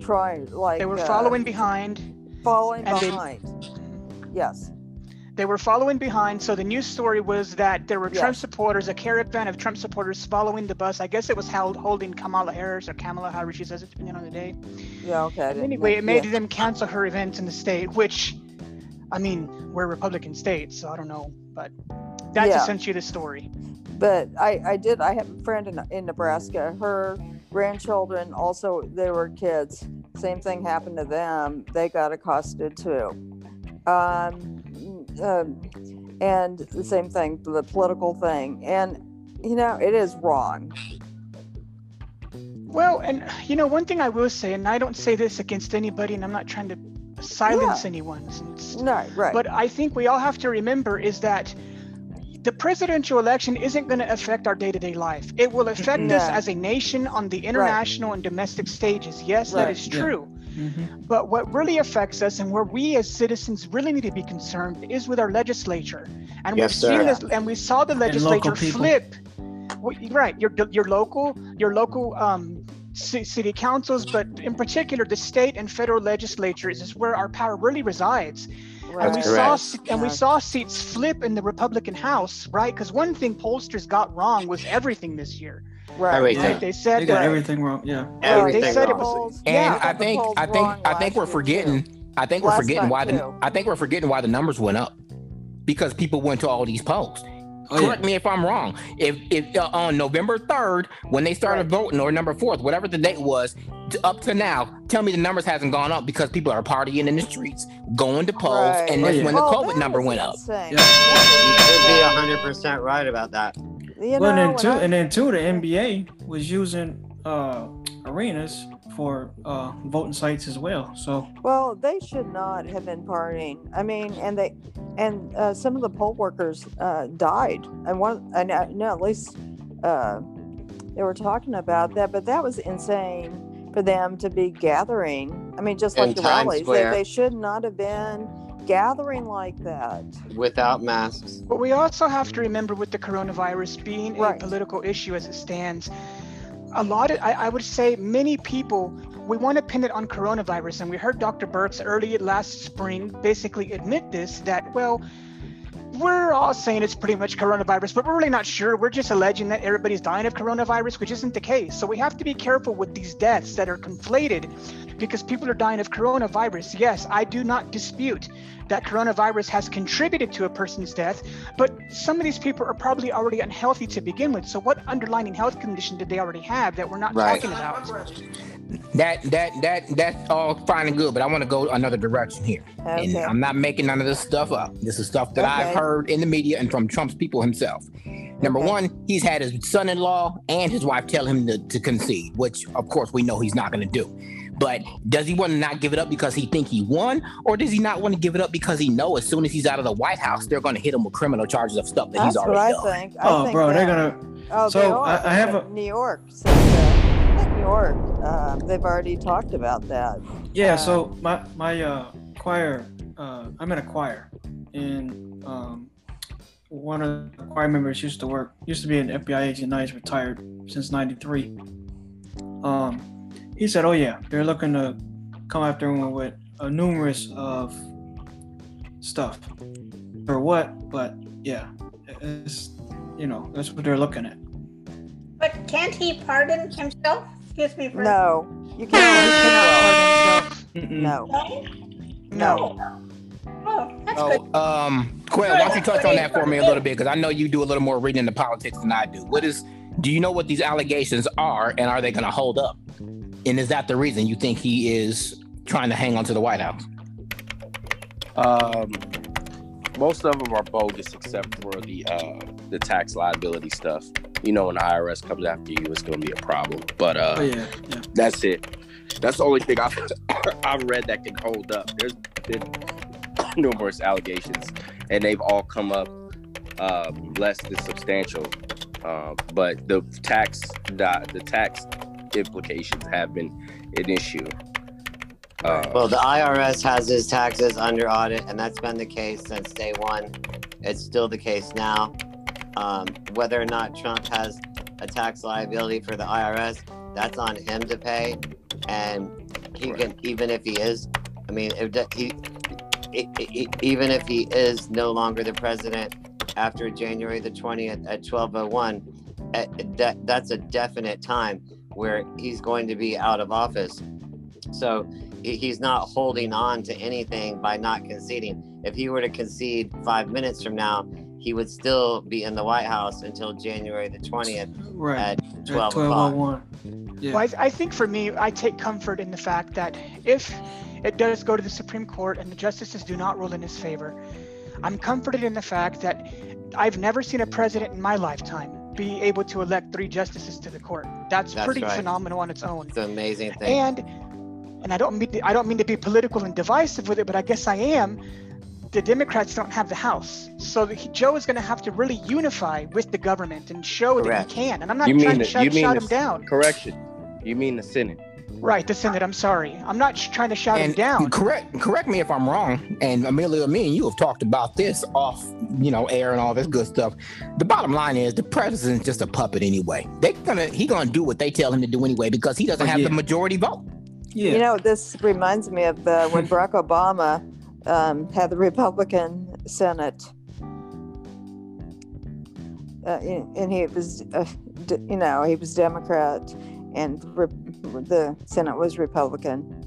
trying like They were uh, following behind. following and they- behind. Yes. They were following behind. So the news story was that there were Trump supporters, a caravan of Trump supporters following the bus. I guess it was held, holding Kamala Harris or Kamala, however she says it, depending on the day. Yeah. Okay. Anyway, know- it made yeah. them cancel her events in the state, which, I mean, we're Republican state, so I don't know, but that's Yeah. essentially the story. but I, I did I have a friend in, in Nebraska. Her grandchildren also they were kids. Same thing happened to them. They got accosted too. Um, um, and the same thing, the political thing. And you know, it is wrong. Well, and you know, one thing I will say, and I don't say this against anybody, and I'm not trying to silence anyone, since No, right. But I think we all have to remember is that the presidential election isn't going to affect our day-to-day life. It will affect us as a nation on the international and domestic stages. Yes, that Right. is Yeah. true. Mhm. But what really affects us and where we as citizens really need to be concerned is with our legislature. And Yes, we've seen sir. this and we saw the legislature flip. Right, your your local your local um city councils, but in particular the state and federal legislatures is where our power really resides right. and we That's saw correct. and we saw seats flip in the Republican House, right? Because one thing pollsters got wrong was everything this year. Right. Everything. Right? They said They got that. everything wrong. Yeah. Yeah, Everything they said it wrong. was. And Yeah, I think I think I think we're last year, forgetting. I think we're Last forgetting time, why the. I think we're forgetting why the numbers went up because people went to all these polls. Oh, yeah. Correct me if I'm wrong. If if uh, on November third, when they started Right. voting, or November fourth, whatever the date was, to, up to now, tell me the numbers hasn't gone up because people are partying in the streets, going to polls, Right. and Oh, that's yeah. when the Well, COVID that number is went up. Yeah. You could be hundred percent right about that. You well, know, and then too, I- and then too, the NBA was using uh, arenas for uh, voting sites as well. So Well, they should not have been partying. I mean, and they, and uh, some of the poll workers uh, died. And one, and I know at least uh, they were talking about that. But that was insane for them to be gathering. I mean, just In like the Times rallies, they, they should not have been gathering like that. Without masks. But we also have to remember with the coronavirus being Right. a political issue as it stands, a lot of, I, I would say many people, we want to pin it on coronavirus. And we heard Dr. Birx early last spring basically admit this that, well, we're all saying it's pretty much coronavirus, but we're really not sure. We're just alleging that everybody's dying of coronavirus, which isn't the case. So we have to be careful with these deaths that are conflated because people are dying of coronavirus. Yes, I do not dispute that coronavirus has contributed to a person's death, but some of these people are probably already unhealthy to begin with. So what underlying health condition did they already have that we're not Right. talking about? That that that that's all fine and good, but I want to go another direction here. And Okay. I'm not making none of this stuff up. This is stuff that I've heard in the media and from Trump's people himself. Number one, he's had his son-in-law and his wife tell him to, to concede, which of course we know he's not going to do. But does he want to not give it up because he think he won, or does he not want to give it up because he know as soon as he's out of the White House, they're going to hit him with criminal charges of stuff that That's he's what already I done? think. I oh, think bro, they're gonna. Oh, So, they are. I- I have a- New York. Said, uh, New York. Um, they've already talked about that. Yeah. Uh, So my my uh, choir. Uh, I'm in a choir, and um, one of the choir members used to work. Used to be an FBI agent. Now he's retired since '93. Um, he said, "Oh yeah, they're looking to come after him with a numerous of stuff, or what? But yeah, it's you know that's what they're looking at." But can't he pardon himself? Excuse me for No, you No, can't. cannot pardon himself. Mm-mm. No, No. Oh, that's good. Um, Quail, why don't you touch on that for me a little bit? Because I know you do a little more reading into politics than I do. What is, do you know what these allegations are, and are they going to hold up? And is that the reason you think he is trying to hang on to the White House? Um, most of them are bogus except for the uh, the tax liability stuff. You know, when the IRS comes after you, it's going to be a problem. But uh, Oh yeah, yeah. that's it. That's the only thing I've *coughs* I've read that can hold up. There's been *laughs* numerous allegations, and they've all come up uh, less than substantial. Uh, but the tax the, the tax implications have been an issue. Uh, Well, the IRS has his taxes under audit, and that's been the case since day one. It's still the case now. Um, whether or not Trump has a tax liability for the IRS, that's on him to pay. And he can, even if he is, I mean, if he, even if he is no longer the president after January the 20th at 1201, eh, that, that's a definite time where he's going to be out of office. So he's not holding on to anything by not conceding. If he were to concede five minutes from now, he would still be in the White House until January the 20th Right. at At 12 12 o'clock. 01. Yeah. Well, I, I think for me, I take comfort in the fact that if it does go to the Supreme Court and the justices do not rule in his favor, I'm comforted in the fact that I've never seen a president in my lifetime be able to elect three justices to the court. That's, That's pretty right. phenomenal on its own. It's an amazing thing. And and I don't mean to, I don't mean to be political and divisive with it, but I guess I am. The Democrats don't have the House, so the, Joe is going to have to really unify with the government and show Correct. that he can. And I'm not you trying mean to the, shut, you mean shout the, him down. correction? You mean the Senate? Right, the Senate. I'm sorry. I'm not sh- trying to shout him down. correct correct me if I'm wrong. And Amelia, me and you have talked about this off, you know, air and all this good stuff. The bottom line is the president's just a puppet anyway. They're gonna he gonna do what they tell him to do anyway because he doesn't Oh, have yeah. the majority vote. Yeah. You know, this reminds me of uh, when Barack Obama um, had the Republican Senate. uh, and, and he was, uh, you know, he was Democrat, and re- the Senate was Republican.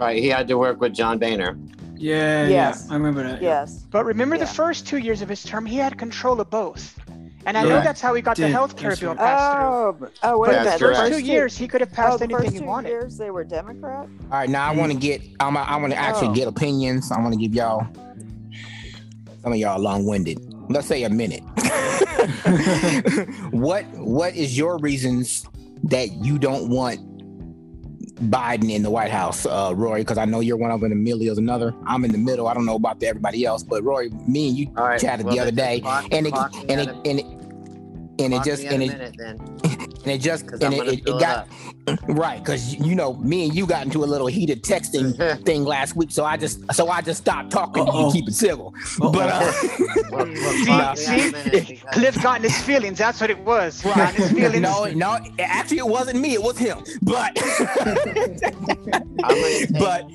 Right, he had to work with John Boehner. Yeah, Yes. yeah, I remember that. Yes. But remember the first two years of his term, he had control of both. And I know that's how he got the health care bill right. passed. Oh, b- oh, wait a But the The first two years, he could have oh, passed the anything first he two wanted. years they were Democrat. All right, now I want to get. I'm. I want to actually Oh. get opinions. I want to give y'all. Some of y'all long-winded. Let's say a minute. *laughs* *laughs* what What is your reasons that you don't want Biden in the White House, uh, Rory? Because I know you're one of them. Emilio's another. I'm in the middle. I don't know about the, everybody else, but Rory, me and you right. chatted well, the other day, and it clock me and it and it and it just and it minute then, *laughs* and it just and it, it, it it got up. *clears throat* right because you know me and you got into a little heated texting *laughs* thing last week, so I just so I just stopped talking to you, keep it civil. Uh-oh. But uh, *laughs* Well, well, *laughs* See, clock me at a see, Cliff got in his feelings. That's what it was. He got in his feelings. no, no, actually it wasn't me, it was him. But I'm gonna take- but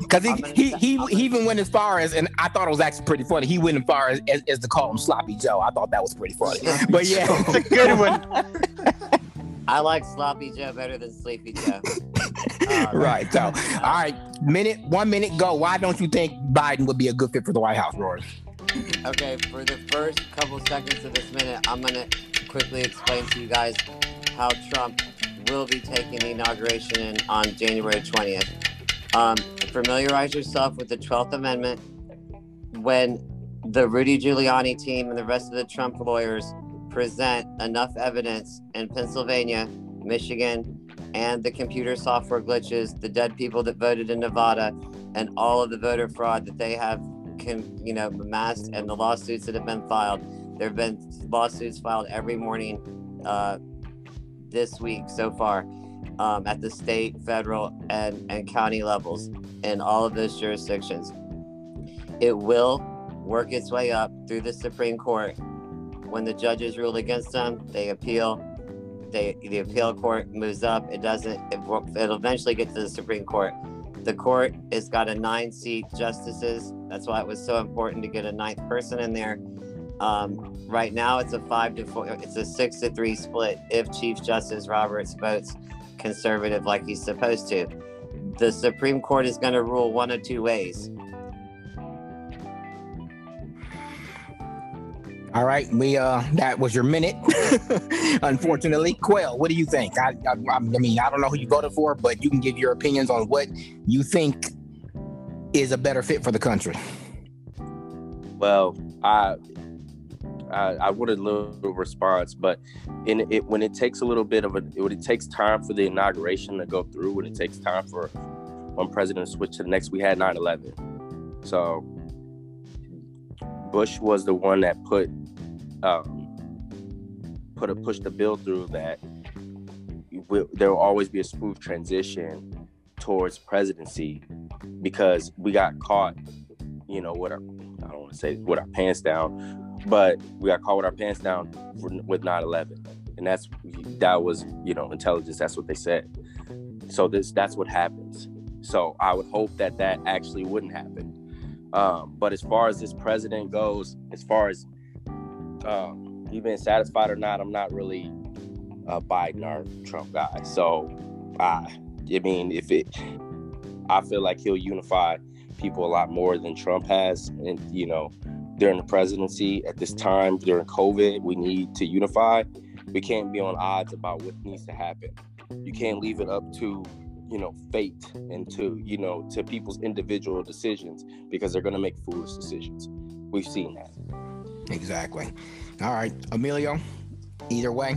because he, he he he even went as far as and I thought it was actually pretty funny. He went as far as, as, as to call him sloppy Joe. I thought that was pretty funny. But yeah, It's a good one. *laughs* I like Sloppy Joe better than Sleepy Joe. *laughs* Uh, right. So *laughs* all right, minute one minute go. Why don't you think Biden would be a good fit for the White House, Rory? Okay, for the first couple seconds of this minute, I'm gonna quickly explain to you guys how Trump will be taking the inauguration in, on January 20th. Um, familiarize yourself with the 12th Amendment. When the Rudy Giuliani team and the rest of the Trump lawyers present enough evidence in Pennsylvania, Michigan, and the computer software glitches, the dead people that voted in Nevada, and all of the voter fraud that they have can you know amassed and the lawsuits that have been filed. There have been lawsuits filed every morning uh, this week so far um, at the state federal and, and county levels in all of those jurisdictions. It will work its way up through the supreme court when the judges rule against them they appeal they the appeal court moves up it doesn't it, will- it'll eventually get to the supreme court the court has got a nine seat justices. That's why it was so important to get a ninth person in there. Um, right now, it's a five to four, it's a six to three split if Chief Justice Roberts votes conservative like he's supposed to. The Supreme Court is going to rule one of two ways. All right, we uh that was your minute. *laughs* Unfortunately, Quail, what do you think? I, I I mean I don't know who you voted for, but you can give your opinions on what you think is a better fit for the country. Well, I I, I would a little response, but in it when it takes a little bit of a when it takes time for the inauguration to go through, when it takes time for one president to switch to the next, we had 9-11. So Bush was the one that put um, put a push the bill through that will, there will always be a smooth transition towards presidency because we got caught, you know, with our I don't want to say with our pants down, but we got caught with our pants down with 9/11, and that's that was you know intelligence. That's what they said. So this that's what happens. So I would hope that that actually wouldn't happen. Um, but as far as this president goes, as far as um, you being satisfied or not, I'm not really a Biden or Trump guy. So I, I mean, if it, I feel like he'll unify people a lot more than Trump has, and you know, during the presidency at this time during COVID, we need to unify. We can't be on odds about what needs to happen. You can't leave it up to you know fate and to you know to people's individual decisions because they're going to make foolish decisions we've seen that Exactly. All right, Emilio. Either way,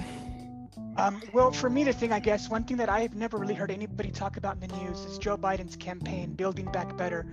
Um, well, for me, the thing, I guess, one thing that I've never really heard anybody talk about in the news is Joe Biden's campaign, Building Back Better.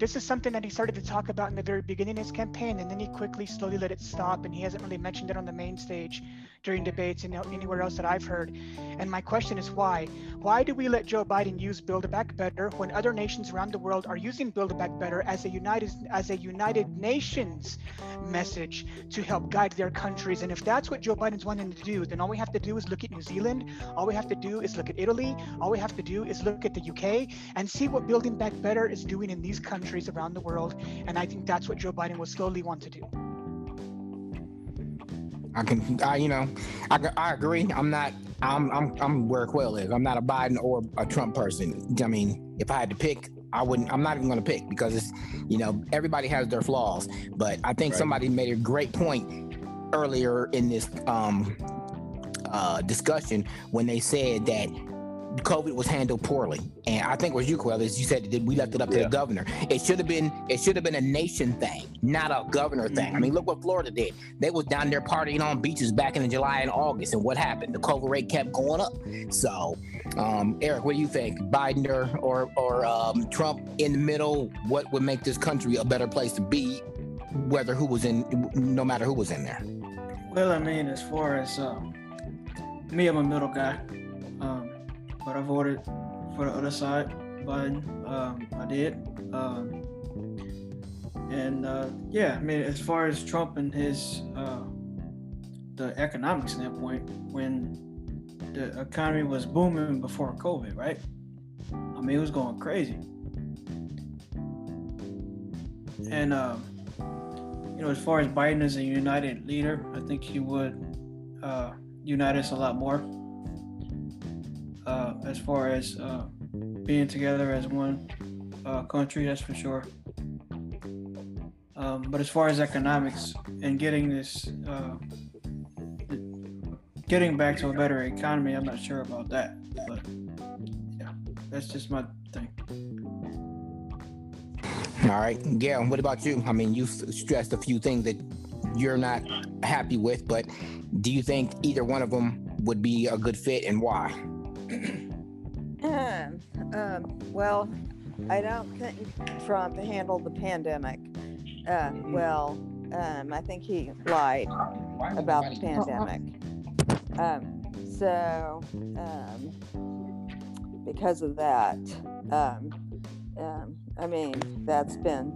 This is something that he started to talk about in the very beginning of his campaign, and then he quickly, slowly let it stop, and he hasn't really mentioned it on the main stage during debates and anywhere else that I've heard. And my question is why? Why do we let Joe Biden use Build Back Better when other nations around the world are using Build Back Better as a United as a United Nations message to help guide their countries? And if that's what Joe Biden's wanting to do, then all we have to do is look at New Zealand. All we have to do is look at Italy. All we have to do is look at the UK and see what Building Back Better is doing in these countries around the world. And I think that's what Joe Biden will slowly want to do. I can, I you know, I, I agree. I'm not. I'm I'm I'm where Quail is. I'm not a Biden or a Trump person. I mean, if I had to pick, I wouldn't. I'm not even going to pick because it's, you know, everybody has their flaws. But I think Right. somebody made a great point earlier in this um uh discussion when they said that COVID was handled poorly, and I think it was you, Quell, as you said that we left it up to Yeah. the governor. It should have been it should have been a nation thing, not a governor thing. I mean, look what Florida did. They was down there partying on beaches back in July and August, and what happened? The COVID rate kept going up. So, um, Eric, what do you think? Biden or or, or um, Trump in the middle? What would make this country a better place to be? Whether who was in, no matter who was in there. Well, I mean, as far as um, me, I'm a middle guy, um, but I voted for the other side. Biden, um, I did, um, and uh, yeah, I mean, as far as Trump and his uh, the economic standpoint, when the economy was booming before COVID, right? I mean, it was going crazy, and. Um, you know, as far as Biden as a united leader, I think he would uh, unite us a lot more. Uh, as far as uh, being together as one uh, country, that's for sure. Um, but as far as economics and getting this, uh, getting back to a better economy, I'm not sure about that. But yeah, that's just my thing. All right, Gail, what about you? I mean, you've stressed a few things that you're not happy with, but do you think either one of them would be a good fit and why? *clears throat* um, well, I don't think Trump handled the pandemic uh, well. Um, I think he lied about the pandemic. Um, so, um, because of that, um, um, I mean, that's been,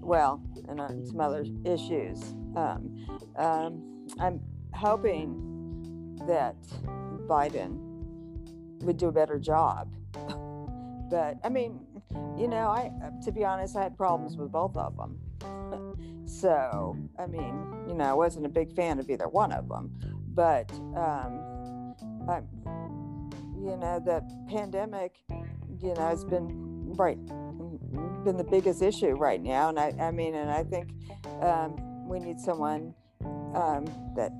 well, and on some other issues. Um, um, I'm hoping that Biden would do a better job. but I mean, you know, I to be honest, I had problems with both of them. so I mean, you know, I wasn't a big fan of either one of them. But um, I, you know, the pandemic, you know, has been right been the biggest issue right now, and I, I mean, and I think um, we need someone um, that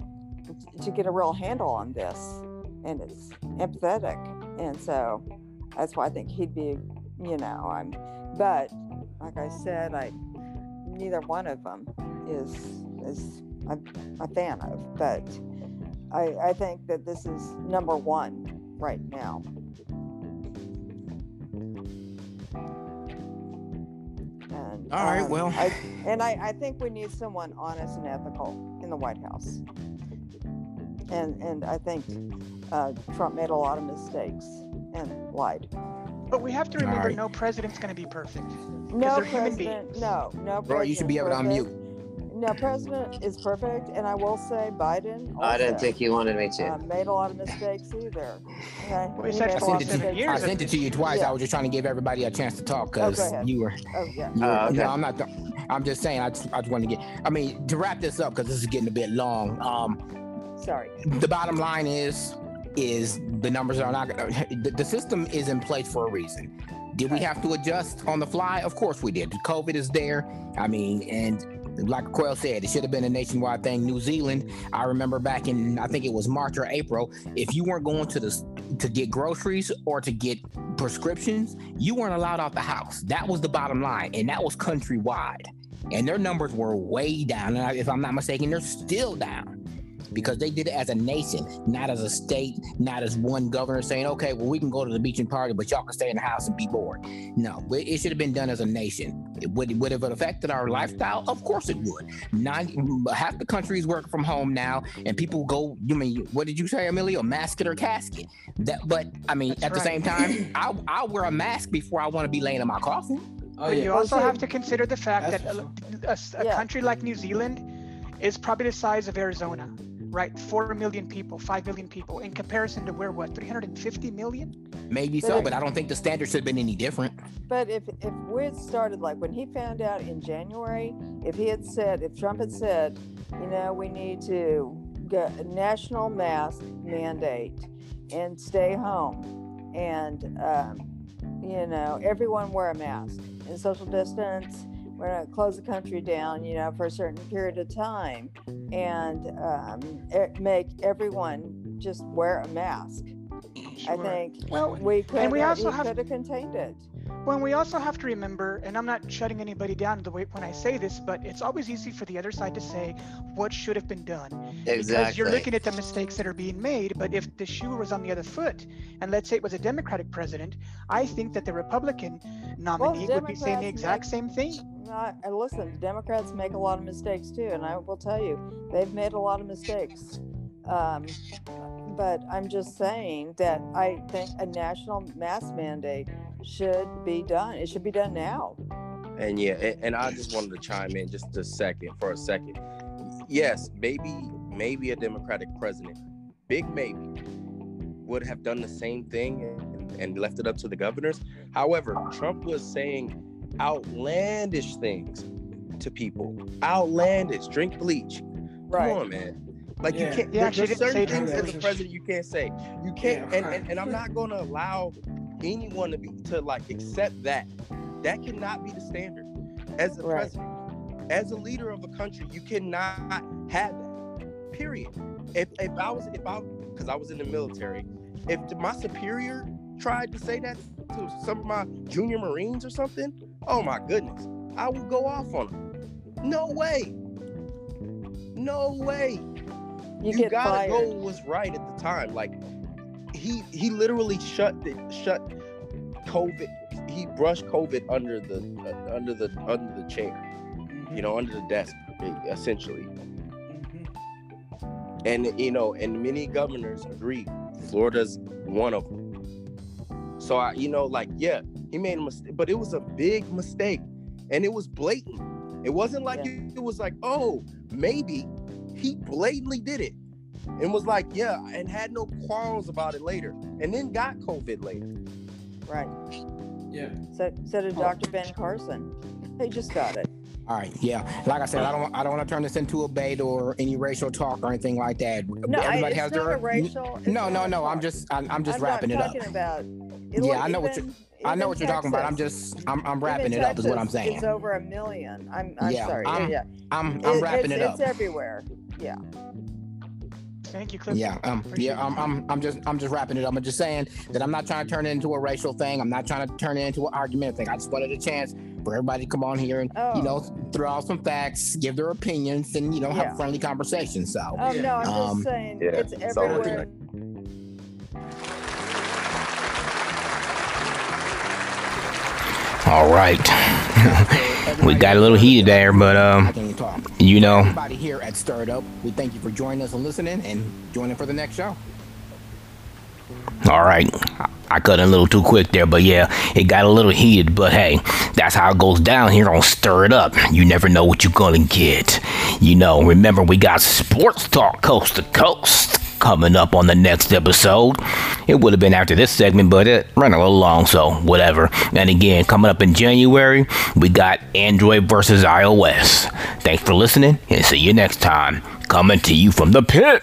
to get a real handle on this and it's empathetic. And so that's why i think he'd be you know i'm but like i said i neither one of them is is i'm a fan of but i i think that this is number one right now. And All right, um, well. I, and I, I think we need someone honest and ethical in the white house and and I think uh, Trump made a lot of mistakes and lied. But we have to remember right. no president's going to be perfect. No they're human president, beings. no, no. Bro, you should be able to unmute. perfect. No president is perfect, and I will say Biden. Also, I didn't think he wanted me to. uh, made a lot of mistakes either. Okay? Well, he He said made I a for lot sent, it to, seven mistakes. years I sent it to you twice. Yeah. I was just trying to give everybody a chance to talk Oh, because go ahead. you were. Oh yeah. you were- Oh, okay. No, I'm not. I'm just saying. I just, I just want to get. I mean, to wrap this up because this is getting a bit long. Um, Sorry. the bottom line is is the numbers are not *laughs* the, the system is in place for a reason did we have to adjust on the fly of course we did covid is there i mean and like Quail said, it should have been a nationwide thing. New Zealand, I remember back in I think it was March or April, if you weren't going to the to get groceries or to get prescriptions, you weren't allowed out the house. That was the bottom line, and that was countrywide. And their numbers were way down. And if I'm not mistaken, they're still down because they did it as a nation, not as a state, not as one governor saying, okay, well, we can go to the beach and party, but y'all can stay in the house and be bored. No, it it should have been done as a nation. It would, would have affected our lifestyle? Of course it would. Nine, half the countries work from home now, and people go, you mean, what did you say, Emilio? Mask it or casket. That, but I mean, That's at the same time, *laughs* I, I'll wear a mask before I want to be laying in my coffin. Oh but you yeah. also Also- have to consider the fact That's that a, a, a s- a Yeah. country like New Zealand is probably the size of Arizona, right? Four million people, five million people, in comparison to where what, 350 million? Maybe so, but I don't think the standard should have been any different. But if if we had started like when he found out in January, if he had said, if Trump had said, you know, we need to get a national mask mandate and stay home, and um, you know everyone wear a mask and social distance. We're gonna close the country down, you know, for a certain period of time, and um, e- make everyone just wear a mask. I think Well, we could and we have, also we have- could have contained it. Well, we also have to remember, and I'm not shutting anybody down the way when I say this, but it's always easy for the other side to say what should have been done. Because you're looking at the mistakes that are being made, but if the shoe was on the other foot, and let's say it was a Democratic president, I think that the Republican nominee would be saying the exact make- same thing. Not, and listen, Democrats make a lot of mistakes too, and I will tell you, they've made a lot of mistakes. Um, but I'm just saying that I think a national mask mandate should be done. It should be done now. And yeah, and, I just wanted to chime in just a second for a second. Yes, maybe maybe a Democratic president, big maybe, would have done the same thing and left it up to the governors. However, Trump was saying outlandish things to people. Outlandish, drink bleach. Right. Come on, man. Like Yeah. you can't. He there- there's certain things as a president you can't say. You can't, Yeah, and, and, and I'm not going to allow anyone to be to like accept that. That cannot be the standard. As a Right. president, as a leader of a country, you cannot have that. Period. If if I was if I because I was in the military, if my superior tried to say that to some of my junior Marines or something, oh my goodness, I would go off on them. No way. No way You, you, gotta fired. go was right at the time. Like he he literally shut the shut COVID. He brushed COVID under the uh, under the under the chair, you know, under the desk, essentially. Mhm. And you know, and many governors agree. Florida's one of them. So I, you know, like yeah, he made a mistake, but it was a big mistake, and it was blatant. It wasn't like Yeah. it, it was like, oh, maybe. He blatantly did it, and was like, yeah, and had no quarrels about it later, and then got COVID later. Right. Yeah. So, so did. Dr. Ben Carson. He just got it. All right, yeah. Like I said, I don't I don't want to turn this into a bait or any racial talk or anything like that. No, I, Everybody it's has not their a racial. No, no, no. I'm just I'm, I'm just I'm wrapping not it up. talking about. Yeah, I know what you- I know what you're talking about. I'm just I'm, I'm wrapping it up is what I'm saying. It's over a million. I'm, I'm Yeah, sorry. I'm- yeah, I'm I'm It- wrapping it up. It's everywhere. Yeah. Thank you, Cliff. Yeah, um, Appreciate yeah, I'm. I'm, I'm just, I'm just wrapping it up. I'm just saying that I'm not trying to turn it into a racial thing. I'm not trying to turn it into an argument thing. I just wanted a chance for everybody to come on here and, Oh. you know, throw out some facts, give their opinions, and you know, have Yeah. a friendly conversation. So, Oh no, I'm Um, just saying yeah, it's it's all All right. *laughs* we got a little heated there, but um, can't even talk. you know, Everybody here at Stir It Up, we thank you for joining us and listening, and joining for the next show. all right. I cut in a little too quick there, but yeah, it got a little heated. But hey, that's how it goes down here on Stir It Up. You never know what you're gonna get. You know, remember we got sports talk coast to coast coming up on the next episode. It would have been after this segment, but it ran a little long, so whatever. And again, coming up in January, we got Android versus iOS. Thanks for listening, and see you next time. Coming to you from the pit.